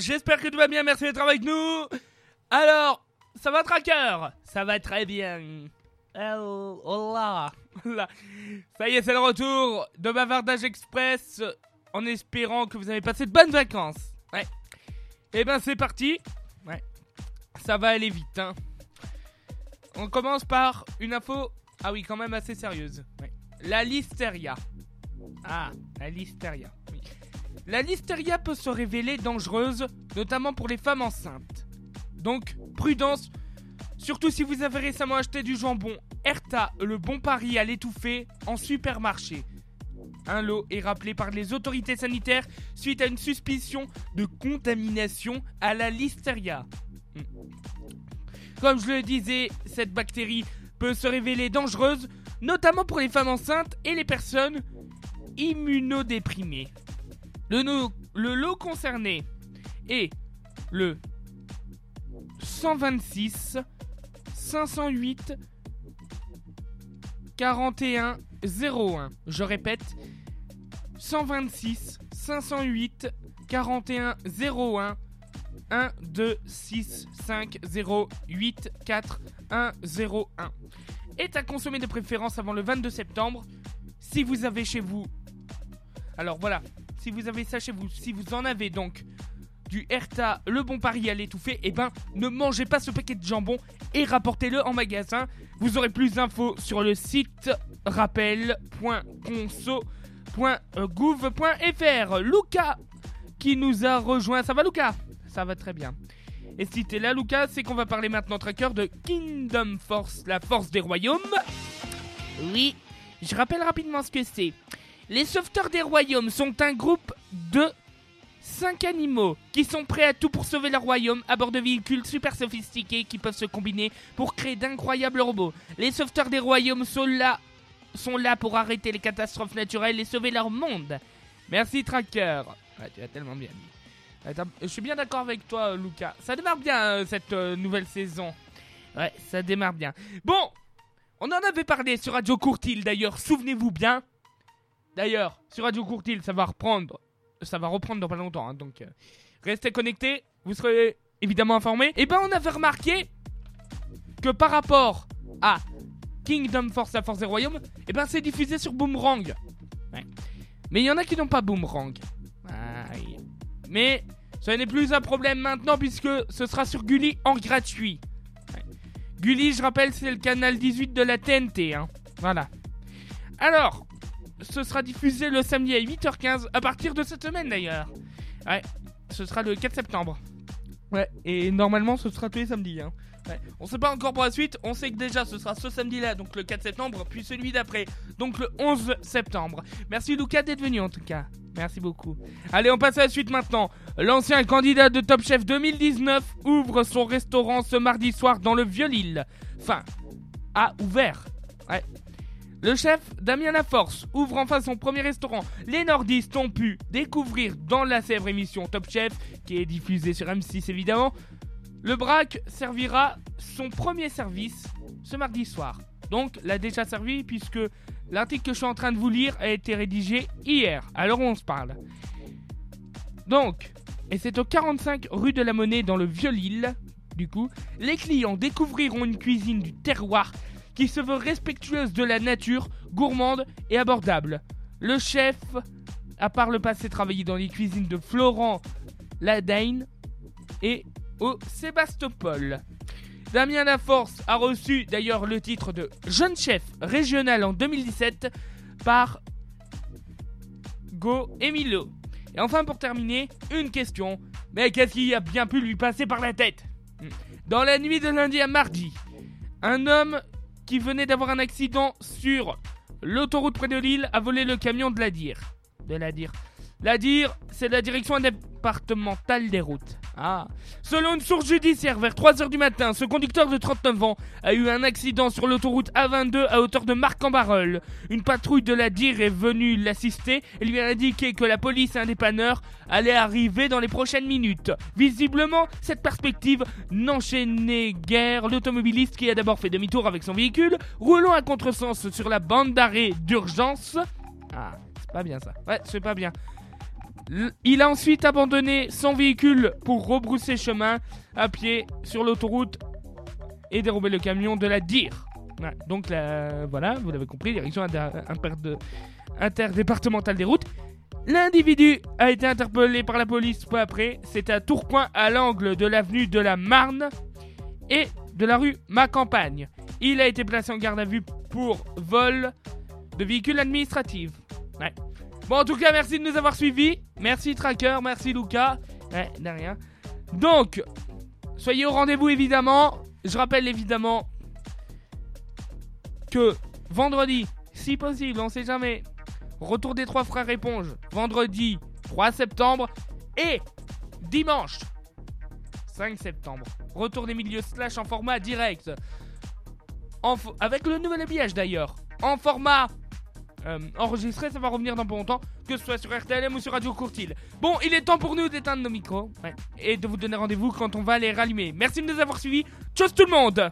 j'espère que tout va bien, merci d'être avec nous. Alors, ça va Tracker? Ça va très bien. Oh. Ça y est, c'est le retour de Bavardage Express en espérant que vous avez passé de bonnes vacances. Ouais. Et ben c'est parti. Ouais. Ça va aller vite, hein. On commence par une info, ah oui, quand même assez sérieuse. La listeria. Ah, la listeria. La listeria peut se révéler dangereuse, notamment pour les femmes enceintes. Donc, prudence, surtout si vous avez récemment acheté du jambon Erta, le bon pari à l'étouffer, en supermarché. Un lot est rappelé par les autorités sanitaires suite à une suspicion de contamination à la listeria. Comme je le disais, cette bactérie peut se révéler dangereuse, notamment pour les femmes enceintes et les personnes immunodéprimées. Le, lot concerné est le 126 508 41 01. Je répète 126 508 41 01 1 2 6 5 0 8 4 1 0 1 est à consommer de préférence avant le 22 septembre si vous avez chez vous alors voilà si vous avez ça chez vous si vous en avez donc du Erta, le bon pari à l'étouffer, et ben ne mangez pas ce paquet de jambon et rapportez-le en magasin. Vous aurez plus d'infos sur le site rappel.conso.gouv.fr. Luca qui nous a rejoint. Ça va Luca? Ça va très bien. Et si t'es là Luca, c'est qu'on va parler maintenant tracker de Kingdom Force, la force des royaumes. Oui, je rappelle rapidement ce que c'est. Les sauveteurs des royaumes sont un groupe de 5 animaux qui sont prêts à tout pour sauver leur royaume à bord de véhicules super sophistiqués qui peuvent se combiner pour créer d'incroyables robots. Les sauveteurs des royaumes sont là, pour arrêter les catastrophes naturelles et sauver leur monde. Merci Tracker. Ouais, tu as tellement bien dit. Je suis bien d'accord avec toi, Lucas. Ça démarre bien euh, cette euh, nouvelle saison. Ouais, ça démarre bien. Bon, on en avait parlé sur Radio Courtil d'ailleurs, souvenez-vous bien. D'ailleurs, sur Radio Courtil, ça va reprendre. Ça va reprendre dans pas longtemps, hein, donc euh, restez connectés, vous serez évidemment informés. Et ben, on avait remarqué que par rapport à Kingdom Force, la force des royaumes, et ben, c'est diffusé sur Boomerang. Mais il y en a qui n'ont pas Boomerang. Mais ce n'est plus un problème maintenant puisque ce sera sur Gulli en gratuit. Ouais. Gulli, je rappelle, c'est le canal 18 de la TNT. Hein. Voilà. Alors, ce sera diffusé le samedi à 8h15 à partir de cette semaine d'ailleurs. Ouais, ce sera le 4 septembre. Ouais, et normalement ce sera tous les samedis. Hein. Ouais. On sait pas encore pour la suite, on sait que déjà ce sera ce samedi-là, donc le 4 septembre, puis celui d'après, donc le 11 septembre. Merci Lucas d'être venu en tout cas. Merci beaucoup. Allez, on passe à la suite maintenant. L'ancien candidat de Top Chef 2019 ouvre son restaurant ce mardi soir dans le Vieux-Lille. Enfin, a ouvert. Ouais. Le chef Damien Laforce ouvre enfin son premier restaurant. Les nordistes ont pu découvrir dans la célèbre émission Top Chef, qui est diffusée sur M6 évidemment. Le Braque servira son premier service ce mardi soir. Donc, l'a déjà servi puisque l'article que je suis en train de vous lire a été rédigé hier. Alors on se parle. Donc, et c'est au 45 rue de la Monnaie dans le Vieux-Lille. Du coup, les clients découvriront une cuisine du terroir qui se veut respectueuse de la nature, gourmande et abordable. Le chef a par le passé travaillé dans les cuisines de Florent Ladaine et au Sébastopol. Damien Laforce a reçu d'ailleurs le titre de jeune chef régional en 2017 par Go Emilio. Et enfin pour terminer, une question. Mais qu'est-ce qui a bien pu lui passer par la tête? Dans la nuit de lundi à mardi, un homme qui venait d'avoir un accident sur l'autoroute près de Lille a volé le camion de la DIR. De la DIR. La DIR, c'est la direction départementale des routes. Ah. Selon une source judiciaire, vers 3h du matin, ce conducteur de 39 ans a eu un accident sur l'autoroute A22 à hauteur de Marc-en-Barœul. Une patrouille de la DIR est venue l'assister et lui a indiqué que la police et un dépanneur allaient arriver dans les prochaines minutes. Visiblement, cette perspective n'enchaînait guère l'automobiliste qui a d'abord fait demi-tour avec son véhicule, roulant à contresens sur la bande d'arrêt d'urgence. Ah, c'est pas bien ça. Ouais, c'est pas bien. Il a ensuite abandonné son véhicule pour rebrousser chemin à pied sur l'autoroute et dérober le camion de la DIR. donc voilà, vous l'avez compris, direction interdépartementale des routes. L'individu a été interpellé par la police peu après. C'est à Tourcoing, à l'angle de l'avenue de la Marne et de la rue Ma Campagne. Il a été placé en garde à vue pour vol de véhicules administratifs. Bon, en tout cas, merci de nous avoir suivis. Merci Tracker, merci Lucas. Ouais, de rien. Donc, soyez au rendez-vous évidemment. Je rappelle évidemment que vendredi, si possible, on sait jamais, Retour des trois frères éponges, vendredi 3 septembre et dimanche 5 septembre. Retour des milieux slash en format direct. avec le nouvel habillage d'ailleurs. En format euh, enregistré, ça va revenir dans pas longtemps, que ce soit sur RTLM ou sur Radio Courtil. Bon, il est temps pour nous d'éteindre nos micros et de vous donner rendez-vous quand on va les rallumer. Merci de nous avoir suivis. Tchuss tout le monde